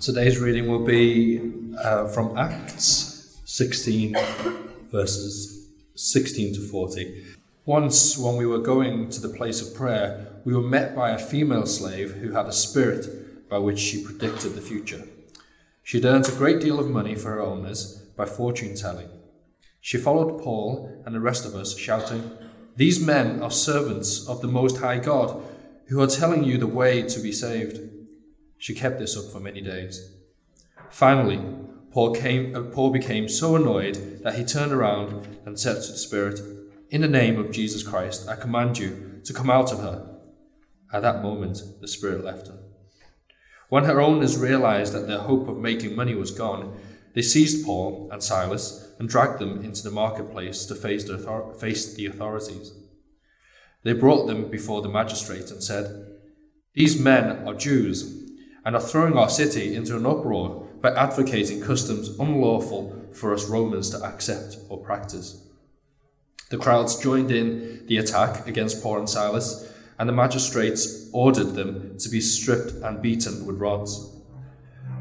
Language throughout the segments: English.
Today's reading will be uh, from Acts 16, verses 16 to 40. Once, when we were going to the place of prayer, we were met by a female slave who had a spirit by which she predicted the future. She had earned a great deal of money for her owners by fortune telling. She followed Paul and the rest of us, shouting, These men are servants of the Most High God, who are telling you the way to be saved. She kept this up for many days. Finally, Paul, came, uh, Paul became so annoyed that he turned around and said to the Spirit, In the name of Jesus Christ, I command you to come out of her. At that moment, the Spirit left her. When her owners realized that their hope of making money was gone, they seized Paul and Silas and dragged them into the marketplace to face the, author- face the authorities. They brought them before the magistrate and said, These men are Jews and are throwing our city into an uproar by advocating customs unlawful for us Romans to accept or practice. The crowds joined in the attack against Paul and Silas, and the magistrates ordered them to be stripped and beaten with rods.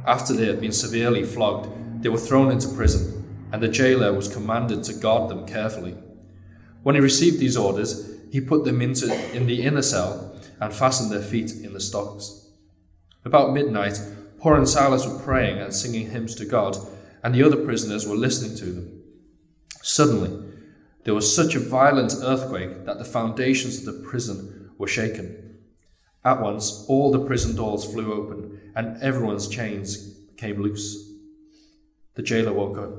After they had been severely flogged, they were thrown into prison, and the jailer was commanded to guard them carefully. When he received these orders, he put them into in the inner cell and fastened their feet in the stocks. About midnight, Paul and Silas were praying and singing hymns to God, and the other prisoners were listening to them. Suddenly, there was such a violent earthquake that the foundations of the prison were shaken. At once, all the prison doors flew open, and everyone's chains came loose. The jailer woke up.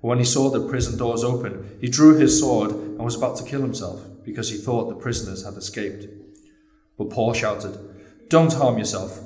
When he saw the prison doors open, he drew his sword and was about to kill himself because he thought the prisoners had escaped. But Paul shouted, Don't harm yourself.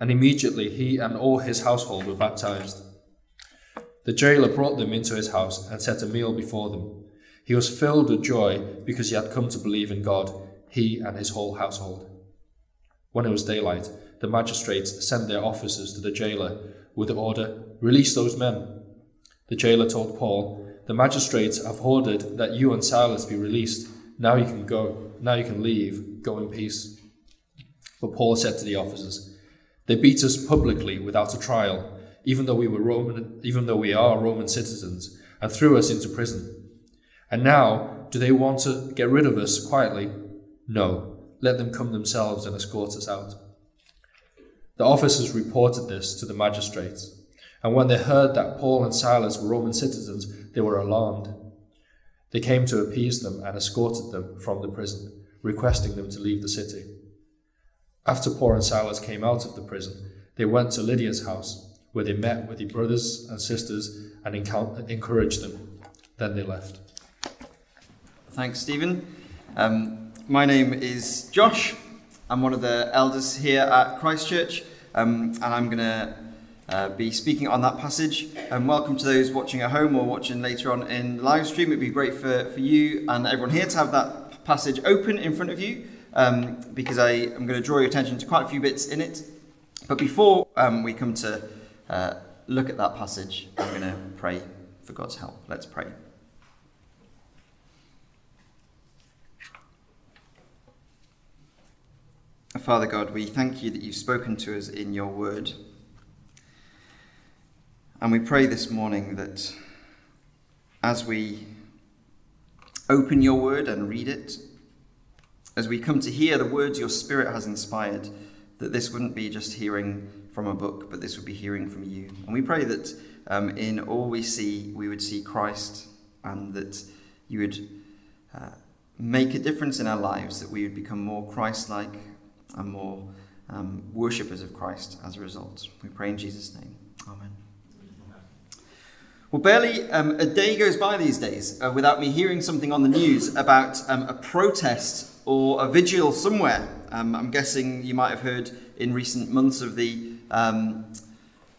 and immediately he and all his household were baptized. The jailer brought them into his house and set a meal before them. He was filled with joy because he had come to believe in God, he and his whole household. When it was daylight, the magistrates sent their officers to the jailer with the order, Release those men. The jailer told Paul, The magistrates have ordered that you and Silas be released. Now you can go. Now you can leave. Go in peace. But Paul said to the officers, They beat us publicly without a trial, even though we were Roman, even though we are Roman citizens, and threw us into prison. And now, do they want to get rid of us quietly? No, let them come themselves and escort us out. The officers reported this to the magistrates, and when they heard that Paul and Silas were Roman citizens, they were alarmed. They came to appease them and escorted them from the prison, requesting them to leave the city. After Paul and Silas came out of the prison, they went to Lydia's house, where they met with the brothers and sisters and encouraged them. Then they left. Thanks, Stephen. Um, my name is Josh. I'm one of the elders here at Christchurch, um, and I'm going to uh, be speaking on that passage. And welcome to those watching at home or watching later on in live stream. It'd be great for, for you and everyone here to have that passage open in front of you um, because I am going to draw your attention to quite a few bits in it. But before um, we come to uh, look at that passage, I'm going to pray for God's help. Let's pray. Father God, we thank you that you've spoken to us in your word. And we pray this morning that as we open your word and read it, as we come to hear the words your spirit has inspired, that this wouldn't be just hearing from a book, but this would be hearing from you. And we pray that um, in all we see, we would see Christ and that you would uh, make a difference in our lives, that we would become more Christ like and more um, worshippers of Christ as a result. We pray in Jesus' name. Amen. Well, barely um, a day goes by these days uh, without me hearing something on the news about um, a protest or a vigil somewhere. Um, I'm guessing you might have heard in recent months of the um,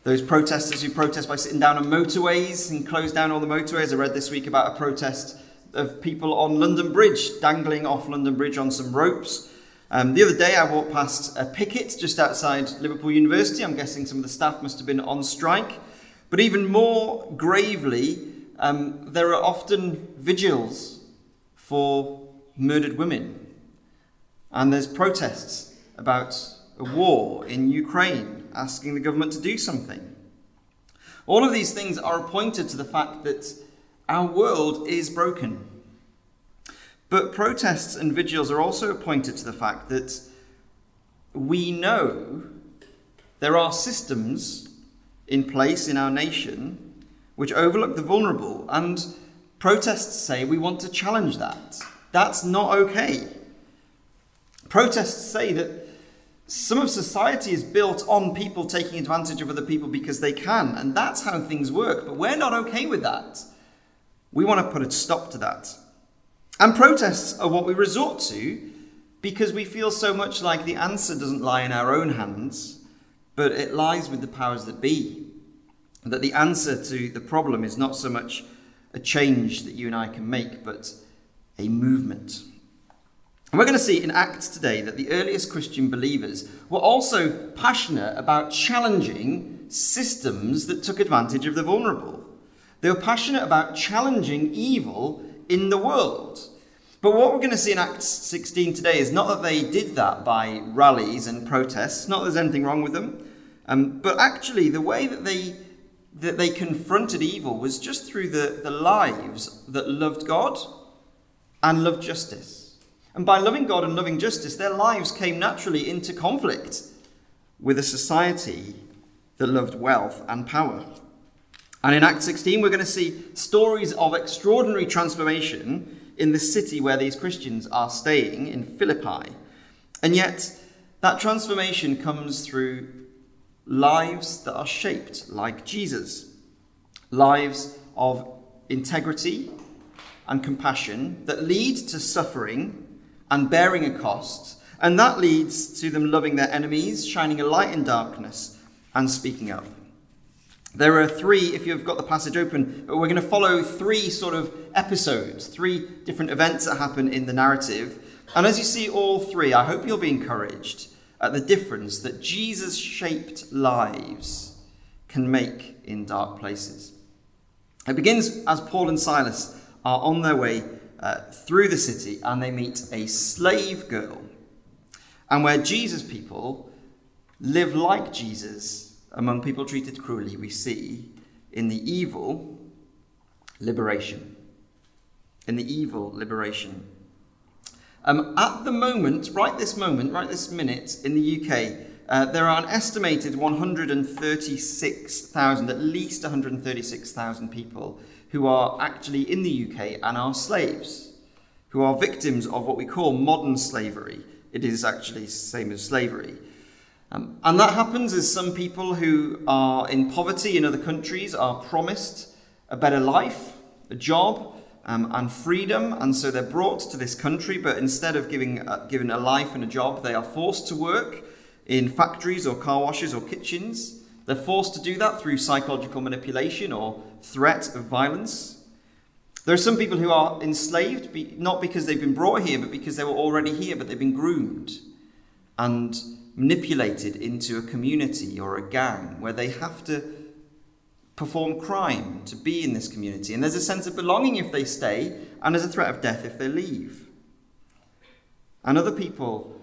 Those protesters who protest by sitting down on motorways and close down all the motorways. I read this week about a protest of people on London Bridge, dangling off London Bridge on some ropes. Um, the other day, I walked past a picket just outside Liverpool University. I'm guessing some of the staff must have been on strike. But even more gravely, um, there are often vigils for murdered women. And there's protests about a war in Ukraine, asking the government to do something. All of these things are pointed to the fact that our world is broken. But protests and vigils are also pointed to the fact that we know there are systems in place in our nation which overlook the vulnerable, and protests say we want to challenge that. That's not okay. Protests say that some of society is built on people taking advantage of other people because they can, and that's how things work, but we're not okay with that. We want to put a stop to that. And protests are what we resort to because we feel so much like the answer doesn't lie in our own hands, but it lies with the powers that be. That the answer to the problem is not so much a change that you and I can make, but a movement. And we're going to see in Acts today that the earliest Christian believers were also passionate about challenging systems that took advantage of the vulnerable. They were passionate about challenging evil in the world. But what we're going to see in Acts 16 today is not that they did that by rallies and protests, not that there's anything wrong with them, um, but actually the way that they that they confronted evil was just through the, the lives that loved God and loved justice. And by loving God and loving justice, their lives came naturally into conflict with a society that loved wealth and power. And in Acts 16, we're going to see stories of extraordinary transformation in the city where these Christians are staying, in Philippi. And yet, that transformation comes through lives that are shaped like Jesus, lives of integrity and compassion that lead to suffering and bearing a cost, and that leads to them loving their enemies, shining a light in darkness, and speaking up. There are three, if you've got the passage open, we're going to follow three sort of episodes, three different events that happen in the narrative. And as you see all three, I hope you'll be encouraged at the difference that Jesus shaped lives can make in dark places. It begins as Paul and Silas are on their way uh, through the city and they meet a slave girl. And where Jesus people live like Jesus among people treated cruelly, we see in the evil liberation. In the evil liberation. Um, at the moment, right this moment, right this minute, in the UK, uh, there are an estimated 136,000, at least 136,000 people who are actually in the UK and are slaves, who are victims of what we call modern slavery. It is actually the same as slavery. Um, and that happens as some people who are in poverty in other countries are promised a better life, a job, um, and freedom, and so they're brought to this country, but instead of giving, uh, given a life and a job, they are forced to work in factories or car washes or kitchens. They're forced to do that through psychological manipulation or threat of violence. There are some people who are enslaved, not because they've been brought here, but because they were already here, but they've been groomed. And manipulated into a community or a gang where they have to perform crime to be in this community. And there's a sense of belonging if they stay, and there's a threat of death if they leave. And other people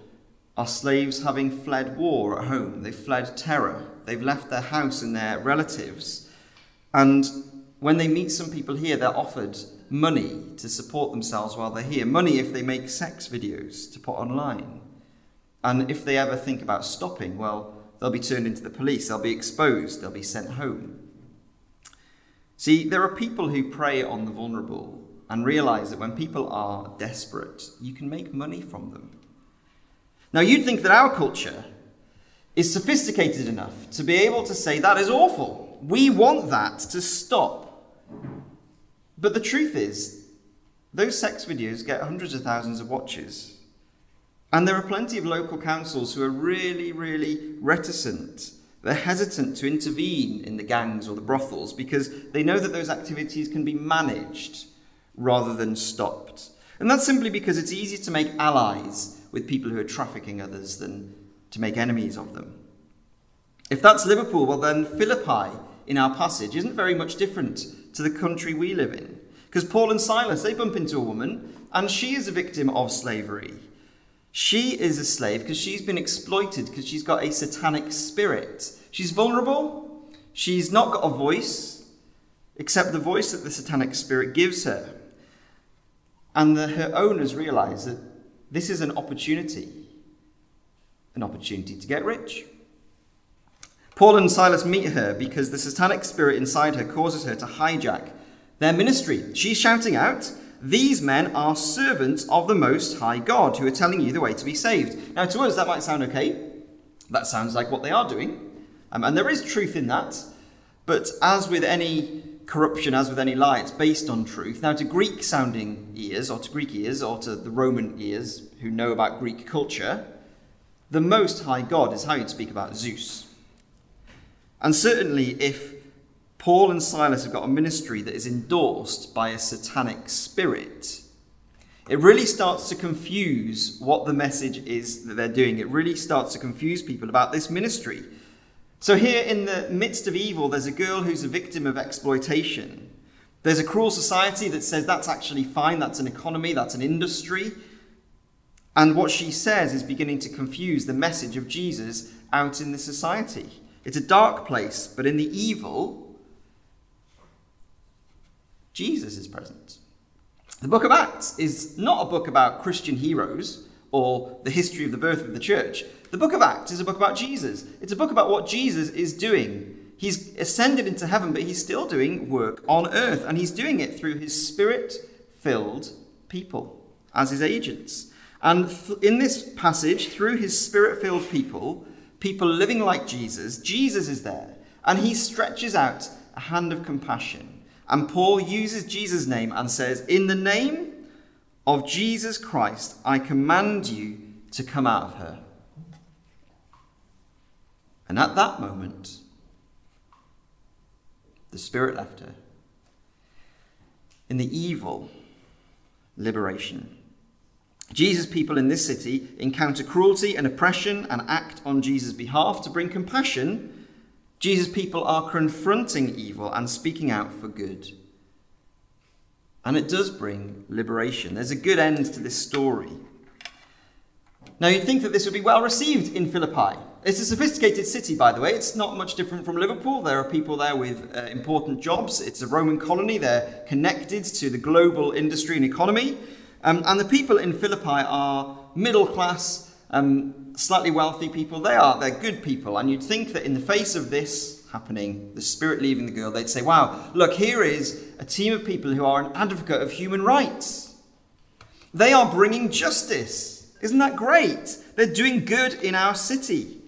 are slaves having fled war at home. They've fled terror. They've left their house and their relatives. And when they meet some people here, they're offered money to support themselves while they're here. Money if they make sex videos to put online. And if they ever think about stopping, well, they'll be turned into the police, they'll be exposed, they'll be sent home. See, there are people who prey on the vulnerable and realize that when people are desperate, you can make money from them. Now, you'd think that our culture is sophisticated enough to be able to say that is awful. We want that to stop. But the truth is, those sex videos get hundreds of thousands of watches and there are plenty of local councils who are really, really reticent They're hesitant to intervene in the gangs or the brothels because they know that those activities can be managed rather than stopped. And that's simply because it's easier to make allies with people who are trafficking others than to make enemies of them. If that's Liverpool, well, then Philippi in our passage isn't very much different to the country we live in. Because Paul and Silas, they bump into a woman, and she is a victim of slavery. She is a slave because she's been exploited because she's got a satanic spirit. She's vulnerable. She's not got a voice except the voice that the satanic spirit gives her. And the, her owners realize that this is an opportunity an opportunity to get rich. Paul and Silas meet her because the satanic spirit inside her causes her to hijack their ministry. She's shouting out, These men are servants of the Most High God who are telling you the way to be saved. Now, to us, that might sound okay. That sounds like what they are doing. Um, and there is truth in that. But as with any corruption, as with any lie, it's based on truth. Now, to Greek sounding ears, or to Greek ears, or to the Roman ears who know about Greek culture, the Most High God is how you'd speak about Zeus. And certainly, if Paul and Silas have got a ministry that is endorsed by a satanic spirit, it really starts to confuse what the message is that they're doing. It really starts to confuse people about this ministry. So, here in the midst of evil, there's a girl who's a victim of exploitation. There's a cruel society that says that's actually fine, that's an economy, that's an industry. And what she says is beginning to confuse the message of Jesus out in the society. It's a dark place, but in the evil, Jesus is present. The book of Acts is not a book about Christian heroes or the history of the birth of the church. The book of Acts is a book about Jesus. It's a book about what Jesus is doing. He's ascended into heaven, but he's still doing work on earth, and he's doing it through his spirit filled people as his agents. And th- in this passage, through his spirit filled people, people living like Jesus, Jesus is there. And he stretches out a hand of compassion. And Paul uses Jesus' name and says, In the name of Jesus Christ, I command you to come out of her. And at that moment, the Spirit left her. In the evil, liberation. Jesus' people in this city encounter cruelty and oppression and act on Jesus' behalf to bring compassion. Jesus' people are confronting evil and speaking out for good. And it does bring liberation. There's a good end to this story. Now, you'd think that this would be well received in Philippi. It's a sophisticated city, by the way. It's not much different from Liverpool. There are people there with uh, important jobs. It's a Roman colony. They're connected to the global industry and economy. Um, and the people in Philippi are middle class, um, slightly wealthy people. They are, they're good people. And you'd think that in the face of this happening, the spirit leaving the girl, they'd say, wow, look, here is a team of people who are an advocate of human rights. They are bringing justice. Isn't that great? They're doing good in our city.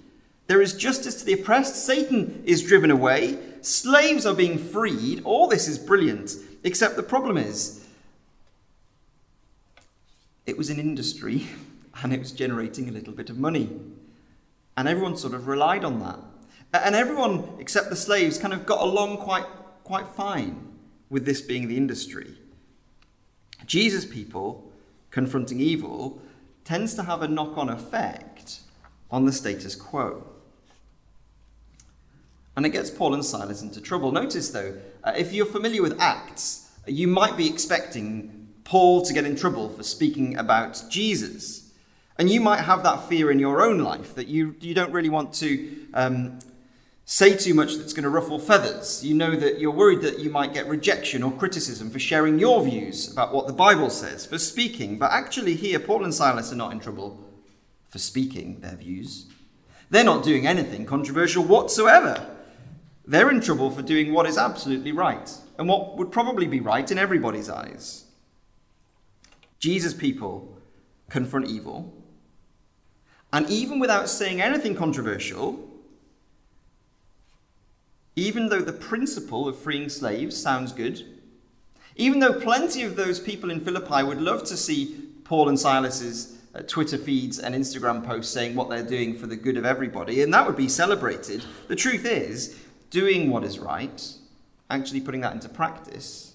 There is justice to the oppressed. Satan is driven away. Slaves are being freed. All this is brilliant. Except the problem is, it was an industry and it was generating a little bit of money. And everyone sort of relied on that. And everyone, except the slaves, kind of got along quite, quite fine with this being the industry. Jesus' people confronting evil tends to have a knock on effect on the status quo. And it gets Paul and Silas into trouble. Notice, though, uh, if you're familiar with Acts, you might be expecting Paul to get in trouble for speaking about Jesus. And you might have that fear in your own life that you, you don't really want to um, say too much that's going to ruffle feathers. You know that you're worried that you might get rejection or criticism for sharing your views about what the Bible says, for speaking. But actually, here, Paul and Silas are not in trouble for speaking their views. They're not doing anything controversial whatsoever. They're in trouble for doing what is absolutely right and what would probably be right in everybody's eyes. Jesus' people confront evil, and even without saying anything controversial, even though the principle of freeing slaves sounds good, even though plenty of those people in Philippi would love to see Paul and Silas's uh, Twitter feeds and Instagram posts saying what they're doing for the good of everybody, and that would be celebrated. The truth is, doing what is right, actually putting that into practice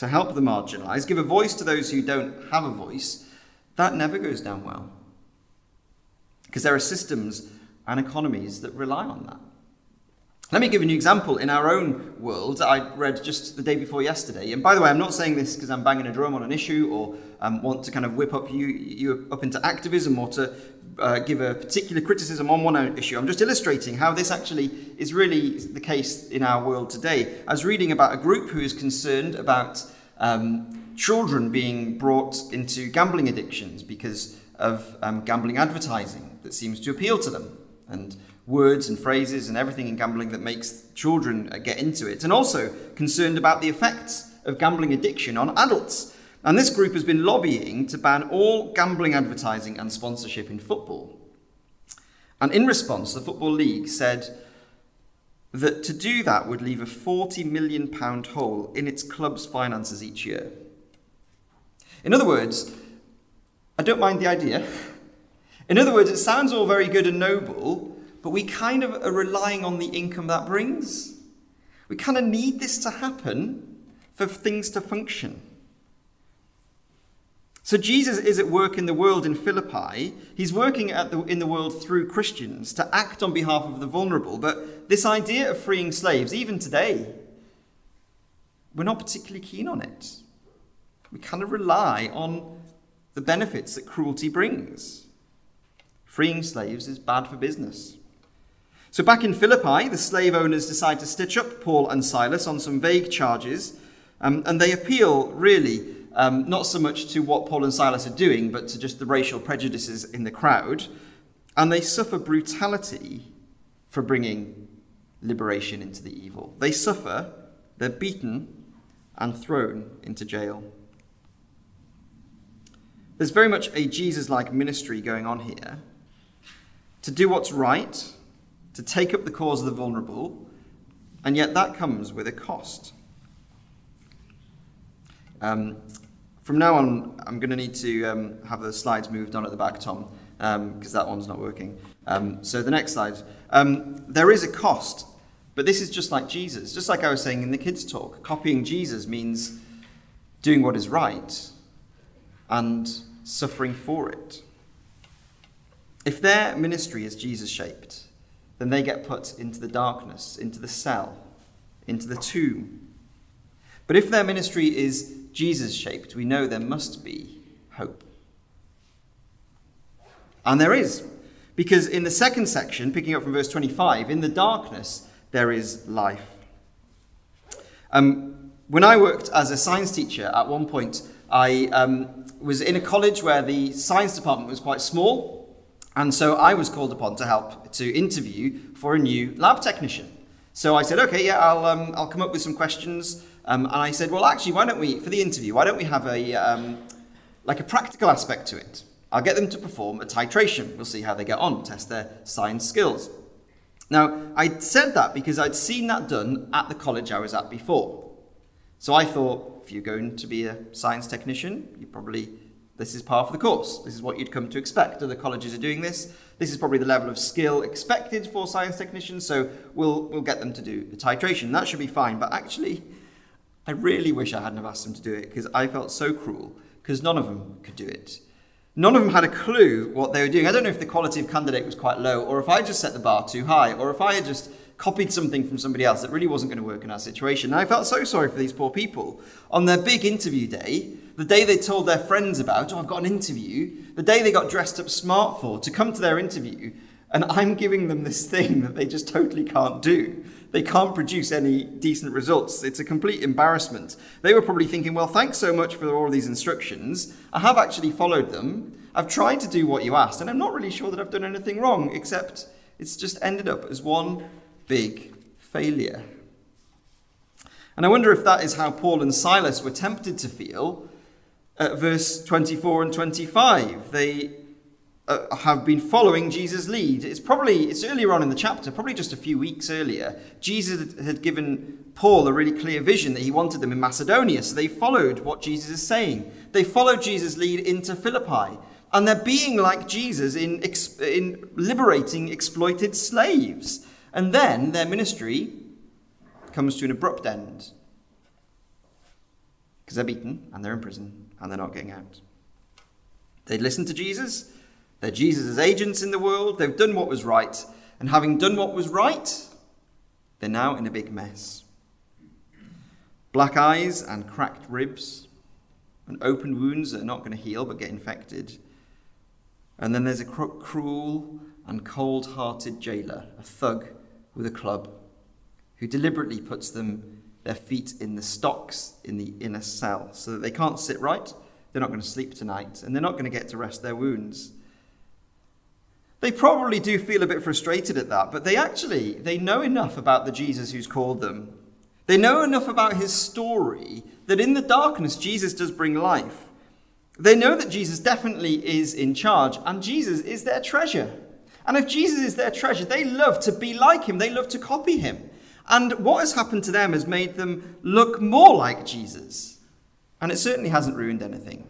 to help the marginalized, give a voice to those who don't have a voice, that never goes down well. Because there are systems and economies that rely on that. Let me give you an example in our own world I read just the day before yesterday. And by the way, I'm not saying this because I'm banging a drum on an issue or um, want to kind of whip up you, you up into activism or to uh, give a particular criticism on one issue. I'm just illustrating how this actually is really the case in our world today. I was reading about a group who is concerned about um, children being brought into gambling addictions because of um, gambling advertising that seems to appeal to them. And words and phrases and everything in gambling that makes children uh, get into it, and also concerned about the effects of gambling addiction on adults. And this group has been lobbying to ban all gambling advertising and sponsorship in football. And in response, the Football League said that to do that would leave a £40 million hole in its club's finances each year. In other words, I don't mind the idea. In other words, it sounds all very good and noble, but we kind of are relying on the income that brings. We kind of need this to happen for things to function. So Jesus is at work in the world in Philippi. He's working the, in the world through Christians to act on behalf of the vulnerable. But this idea of freeing slaves, even today, we're not particularly keen on it. We kind of rely on the benefits that cruelty brings. Freeing slaves is bad for business. So, back in Philippi, the slave owners decide to stitch up Paul and Silas on some vague charges, um, and they appeal really um, not so much to what Paul and Silas are doing, but to just the racial prejudices in the crowd. And they suffer brutality for bringing liberation into the evil. They suffer, they're beaten, and thrown into jail. There's very much a Jesus like ministry going on here to do what's right to take up the cause of the vulnerable, and yet that comes with a cost. Um, from now on, I'm going to need to um, have the slides moved on at the back, Tom, because um, that one's not working. Um, so the next slide. Um, there is a cost, but this is just like Jesus. Just like I was saying in the kids' talk, copying Jesus means doing what is right and suffering for it. If their ministry is Jesus shaped, then they get put into the darkness, into the cell, into the tomb. But if their ministry is Jesus shaped, we know there must be hope. And there is. Because in the second section, picking up from verse 25, in the darkness there is life. Um, when I worked as a science teacher, at one point I um, was in a college where the science department was quite small, and so I was called upon to help to interview for a new lab technician. So I said, okay, yeah, I'll, um, I'll come up with some questions. Um, and I said, well, actually, why don't we, for the interview, why don't we have a, um, like a practical aspect to it? I'll get them to perform a titration. We'll see how they get on, test their science skills. Now, I said that because I'd seen that done at the college I was at before. So I thought, if you're going to be a science technician, you probably this is part of the course. This is what you'd come to expect. Other colleges are doing this. This is probably the level of skill expected for science technicians, so we'll, we'll get them to do the titration. That should be fine. But actually, I really wish I hadn't have asked them to do it because I felt so cruel because none of them could do it. None of them had a clue what they were doing. I don't know if the quality of candidate was quite low or if I just set the bar too high or if I had just copied something from somebody else that really wasn't going to work in our situation. And I felt so sorry for these poor people. On their big interview day, the day they told their friends about, oh, I've got an interview, the day they got dressed up smart for to come to their interview, and I'm giving them this thing that they just totally can't do. They can't produce any decent results. It's a complete embarrassment. They were probably thinking, well, thanks so much for all these instructions. I have actually followed them. I've tried to do what you asked, and I'm not really sure that I've done anything wrong, except it's just ended up as one big failure. And I wonder if that is how Paul and Silas were tempted to feel at verse 24 and 25. They uh, have been following Jesus' lead. It's probably, it's earlier on in the chapter, probably just a few weeks earlier. Jesus had given Paul a really clear vision that he wanted them in Macedonia. So they followed what Jesus is saying. They followed Jesus' lead into Philippi. And they're being like Jesus in, in liberating exploited slaves. And then their ministry comes to an abrupt end because they're beaten and they're in prison and they're not getting out. They'd listened to Jesus, they're Jesus' agents in the world, they've done what was right, and having done what was right, they're now in a big mess. Black eyes and cracked ribs, and open wounds that are not going to heal but get infected. And then there's a cruel and cold hearted jailer, a thug with a club, who deliberately puts them their feet in the stocks in the inner cell so that they can't sit right, they're not going to sleep tonight, and they're not going to get to rest their wounds. They probably do feel a bit frustrated at that, but they actually they know enough about the Jesus who's called them. They know enough about his story that in the darkness Jesus does bring life. They know that Jesus definitely is in charge and Jesus is their treasure. And if Jesus is their treasure, they love to be like him, they love to copy him. And what has happened to them has made them look more like Jesus. And it certainly hasn't ruined anything.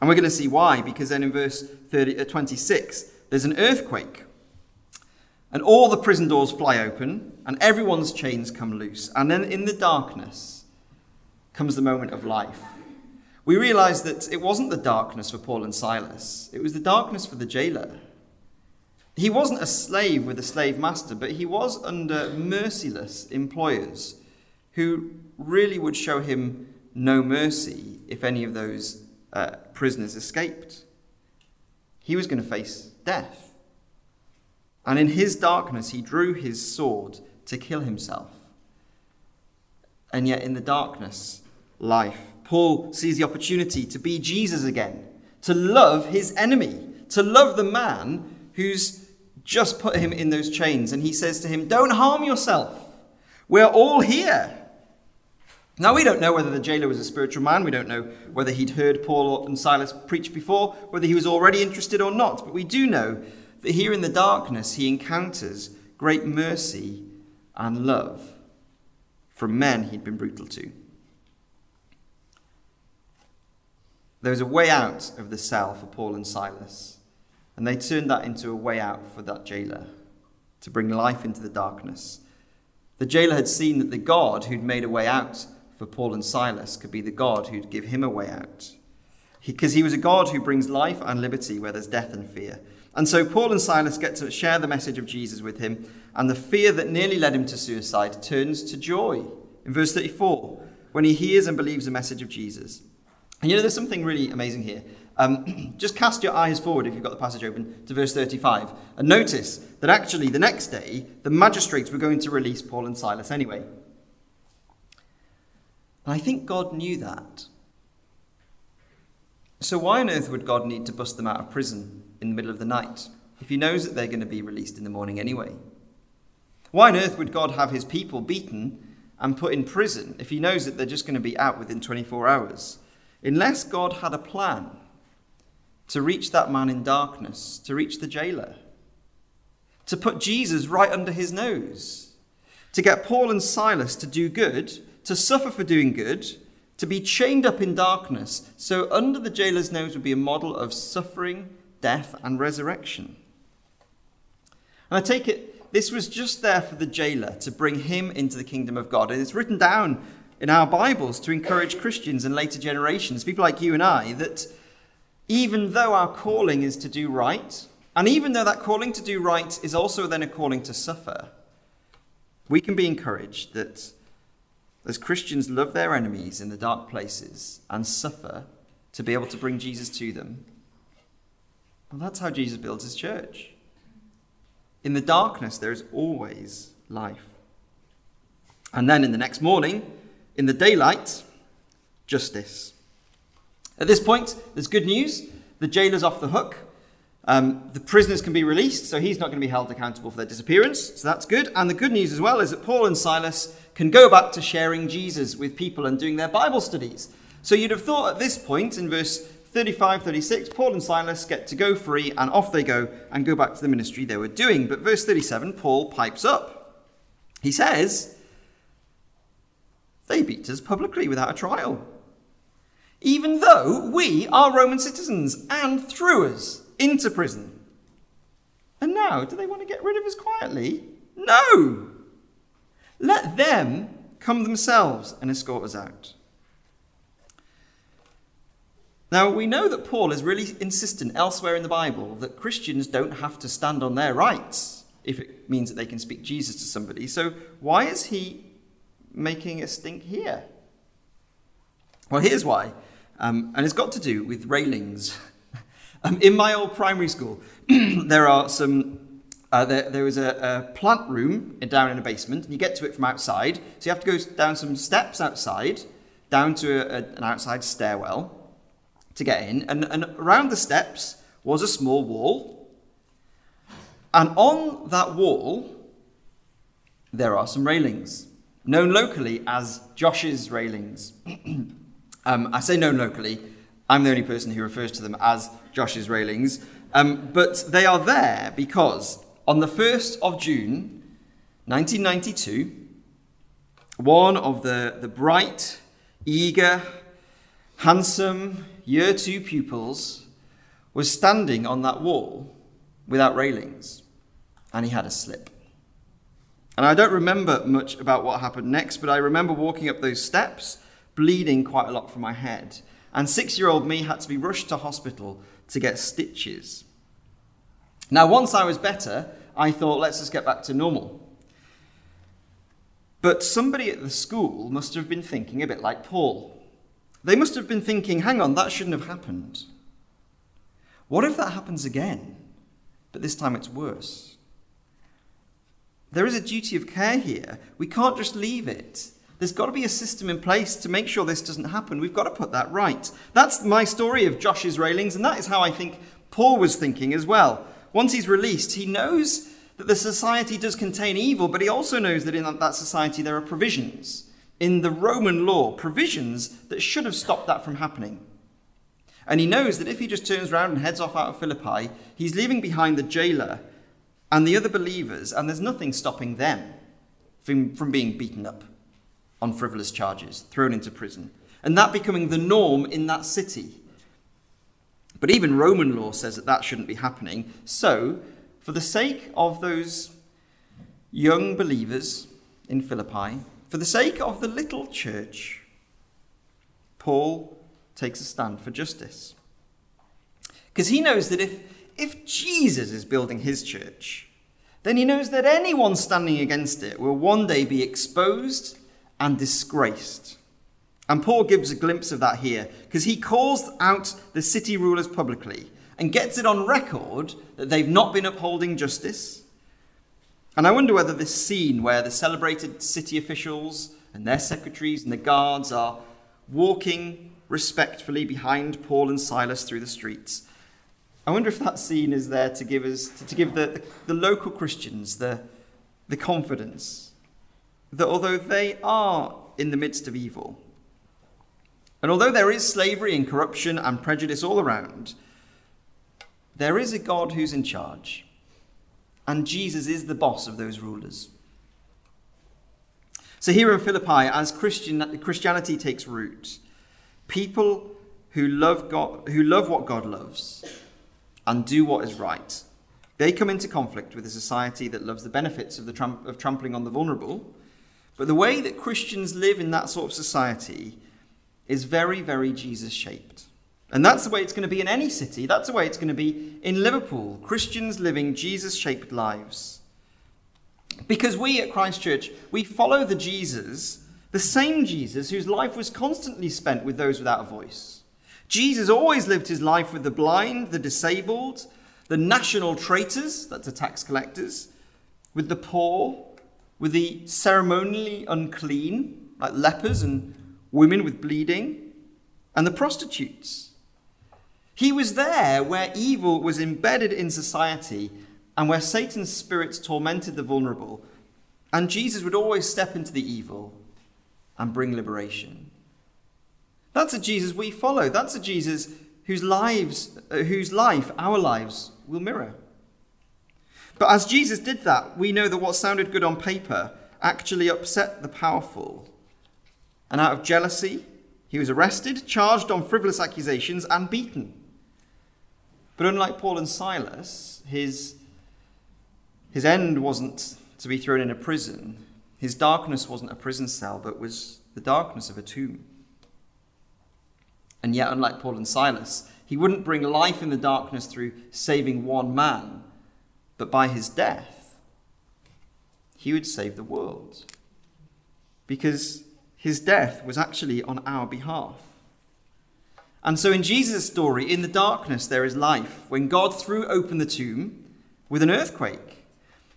And we're going to see why, because then in verse 30, uh, 26, there's an earthquake. And all the prison doors fly open, and everyone's chains come loose. And then in the darkness comes the moment of life. We realize that it wasn't the darkness for Paul and Silas, it was the darkness for the jailer. He wasn't a slave with a slave master, but he was under merciless employers who really would show him no mercy if any of those uh, prisoners escaped. He was going to face death. And in his darkness, he drew his sword to kill himself. And yet, in the darkness, life. Paul sees the opportunity to be Jesus again, to love his enemy, to love the man who's just put him in those chains. And he says to him, Don't harm yourself. We're all here. Now, we don't know whether the jailer was a spiritual man. We don't know whether he'd heard Paul and Silas preach before, whether he was already interested or not. But we do know that here in the darkness, he encounters great mercy and love from men he'd been brutal to. There was a way out of the cell for Paul and Silas, and they turned that into a way out for that jailer to bring life into the darkness. The jailer had seen that the God who'd made a way out for Paul and Silas could be the God who'd give him a way out. Because he, he was a God who brings life and liberty where there's death and fear. And so Paul and Silas get to share the message of Jesus with him, and the fear that nearly led him to suicide turns to joy. In verse 34, when he hears and believes the message of Jesus. And you know, there's something really amazing here. Um, just cast your eyes forward, if you've got the passage open, to verse 35, and notice that actually the next day, the magistrates were going to release Paul and Silas anyway. I think God knew that. So, why on earth would God need to bust them out of prison in the middle of the night if He knows that they're going to be released in the morning anyway? Why on earth would God have His people beaten and put in prison if He knows that they're just going to be out within 24 hours? Unless God had a plan to reach that man in darkness, to reach the jailer, to put Jesus right under his nose, to get Paul and Silas to do good to suffer for doing good, to be chained up in darkness. So, under the jailer's nose would be a model of suffering, death, and resurrection. And I take it this was just there for the jailer to bring him into the kingdom of God. And it's written down in our Bibles to encourage Christians and later generations, people like you and I, that even though our calling is to do right, and even though that calling to do right is also then a calling to suffer, we can be encouraged that as Christians love their enemies in the dark places and suffer to be able to bring Jesus to them, well, that's how Jesus builds his church. In the darkness, there is always life. And then in the next morning, in the daylight, justice. At this point, there's good news. The jailer's off the hook. Um, the prisoners can be released, so he's not going to be held accountable for their disappearance. So that's good. And the good news as well is that Paul and Silas can go back to sharing Jesus with people and doing their Bible studies. So you'd have thought at this point in verse 35, 36, Paul and Silas get to go free and off they go and go back to the ministry they were doing. But verse 37, Paul pipes up. He says, They beat us publicly without a trial. even though we are Roman citizens and threw us into prison. And now, do they want to get rid of us quietly? No! Let them come themselves and escort us out. Now, we know that Paul is really insistent elsewhere in the Bible that Christians don't have to stand on their rights if it means that they can speak Jesus to somebody. So, why is he making a stink here? Well, here's why. Um, and it's got to do with railings. um, in my old primary school, there are some. Uh, there, there was a, a, plant room down in a basement, and you get to it from outside. So you have to go down some steps outside, down to a, a, an outside stairwell to get in, and, and around the steps was a small wall. And on that wall, there are some railings, known locally as Josh's railings. um, I say known locally, I'm the only person who refers to them as Josh's railings. Um, but they are there because on the 1st of June 1992, one of the, the bright, eager, handsome, year two pupils was standing on that wall without railings, and he had a slip. And I don't remember much about what happened next, but I remember walking up those steps, bleeding quite a lot from my head. And six year old me had to be rushed to hospital to get stitches. Now, once I was better, I thought, let's just get back to normal. But somebody at the school must have been thinking a bit like Paul. They must have been thinking, hang on, that shouldn't have happened. What if that happens again, but this time it's worse? There is a duty of care here. We can't just leave it. There's got to be a system in place to make sure this doesn't happen. We've got to put that right. That's my story of Josh's railings, and that is how I think Paul was thinking as well. Once he's released, he knows that the society does contain evil, but he also knows that in that society there are provisions in the Roman law provisions that should have stopped that from happening. And he knows that if he just turns around and heads off out of Philippi, he's leaving behind the jailer and the other believers, and there's nothing stopping them from, from being beaten up on frivolous charges, thrown into prison, and that becoming the norm in that city. But even Roman law says that that shouldn't be happening. So, for the sake of those young believers in Philippi, for the sake of the little church, Paul takes a stand for justice. Because he knows that if, if Jesus is building his church, then he knows that anyone standing against it will one day be exposed and disgraced. And Paul gives a glimpse of that here because he calls out the city rulers publicly and gets it on record that they've not been upholding justice, and I wonder whether this scene where the celebrated city officials and their secretaries and the guards are walking respectfully behind Paul and Silas through the streets. I wonder if that scene is there to give us to, give the, the, the local Christians the, the confidence that although they are in the midst of evil, and although there is slavery and corruption and prejudice all around, there is a God who's in charge and Jesus is the boss of those rulers. So, here in Philippi, as Christian, Christianity takes root, people who love, God, who love what God loves and do what is right, they come into conflict with a society that loves the benefits of, the of trampling on the vulnerable. But the way that Christians live in that sort of society is very, very Jesus shaped. And that's the way it's going to be in any city. That's the way it's going to be in Liverpool. Christians living Jesus shaped lives. Because we at Christ Church, we follow the Jesus, the same Jesus whose life was constantly spent with those without a voice. Jesus always lived his life with the blind, the disabled, the national traitors, that's the tax collectors, with the poor, with the ceremonially unclean, like lepers and women with bleeding, and the prostitutes. He was there where evil was embedded in society and where Satan's spirits tormented the vulnerable. And Jesus would always step into the evil and bring liberation. That's a Jesus we follow. That's a Jesus whose lives, uh, whose life our lives will mirror. But as Jesus did that, we know that what sounded good on paper actually upset the powerful. And out of jealousy He was arrested, charged on frivolous accusations, and beaten. But unlike Paul and Silas, his, his end wasn't to be thrown in a prison. His darkness wasn't a prison cell, but was the darkness of a tomb. And yet, unlike Paul and Silas, he wouldn't bring life in the darkness through saving one man, but by his death, he would save the world. Because his death was actually on our behalf. And so, in Jesus' story, in the darkness there is life. When God threw open the tomb with an earthquake,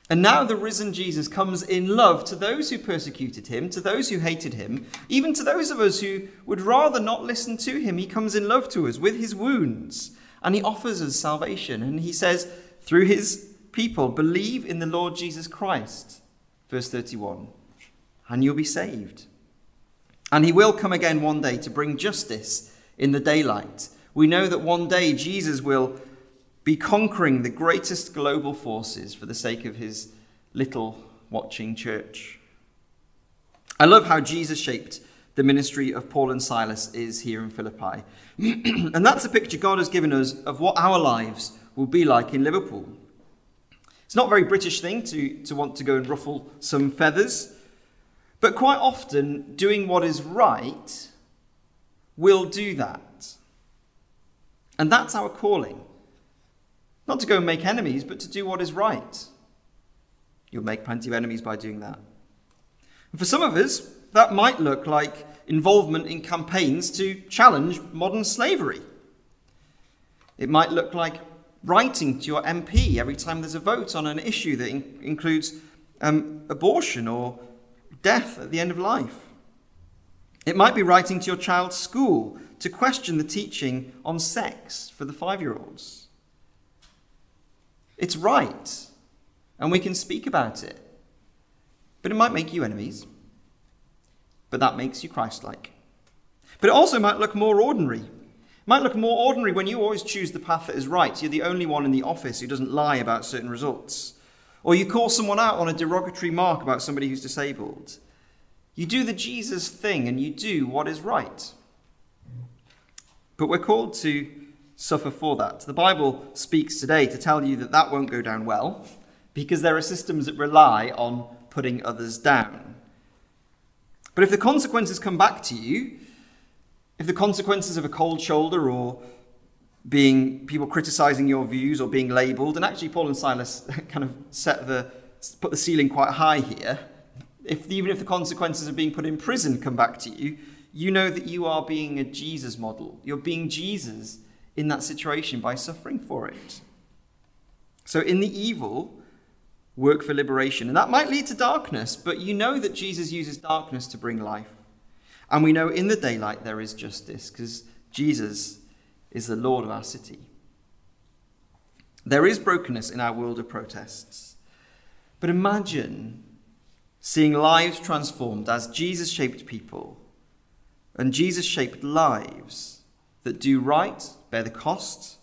and now the risen Jesus comes in love to those who persecuted him, to those who hated him, even to those of us who would rather not listen to him. He comes in love to us with his wounds, and he offers us salvation. And he says, through his people, believe in the Lord Jesus Christ. Verse 31 and you'll be saved. And he will come again one day to bring justice in the daylight. We know that one day Jesus will be conquering the greatest global forces for the sake of his little watching church. I love how Jesus shaped the ministry of Paul and Silas is here in Philippi. and that's a picture God has given us of what our lives will be like in Liverpool. It's not a very British thing to, to want to go and ruffle some feathers, but quite often doing what is right will do that. And that's our calling. Not to go and make enemies, but to do what is right. You'll make plenty of enemies by doing that. And for some of us, that might look like involvement in campaigns to challenge modern slavery. It might look like writing to your MP every time there's a vote on an issue that in- includes um, abortion or death at the end of life. It might be writing to your child's school to question the teaching on sex for the five year olds. It's right, and we can speak about it. But it might make you enemies. But that makes you Christ like. But it also might look more ordinary. Might look more ordinary when you always choose the path that is right. You're the only one in the office who doesn't lie about certain results. Or you call someone out on a derogatory mark about somebody who's disabled. You do the Jesus thing and you do what is right. But we're called to suffer for that. The Bible speaks today to tell you that that won't go down well because there are systems that rely on putting others down. But if the consequences come back to you, if the consequences of a cold shoulder or being people criticizing your views or being labeled, and actually Paul and Silas kind of set the put the ceiling quite high here. If even if the consequences of being put in prison come back to you, you know that you are being a Jesus model. You're being Jesus in that situation by suffering for it. So, in the evil, work for liberation. And that might lead to darkness, but you know that Jesus uses darkness to bring life. And we know in the daylight there is justice because Jesus is the Lord of our city. There is brokenness in our world of protests. But imagine seeing lives transformed as Jesus shaped people and Jesus shaped lives that do right, bear the cost,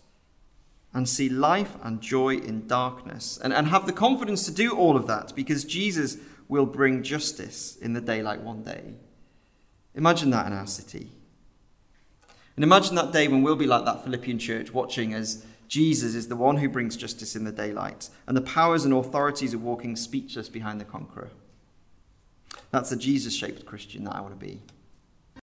and see life and joy in darkness, and, and have the confidence to do all of that because Jesus will bring justice in the daylight one day. Imagine that in our city. And imagine that day when we'll be like that Philippian church, watching as Jesus is the one who brings justice in the daylight, and the powers and authorities are walking speechless behind the conqueror. That's the Jesus shaped Christian that I want to be.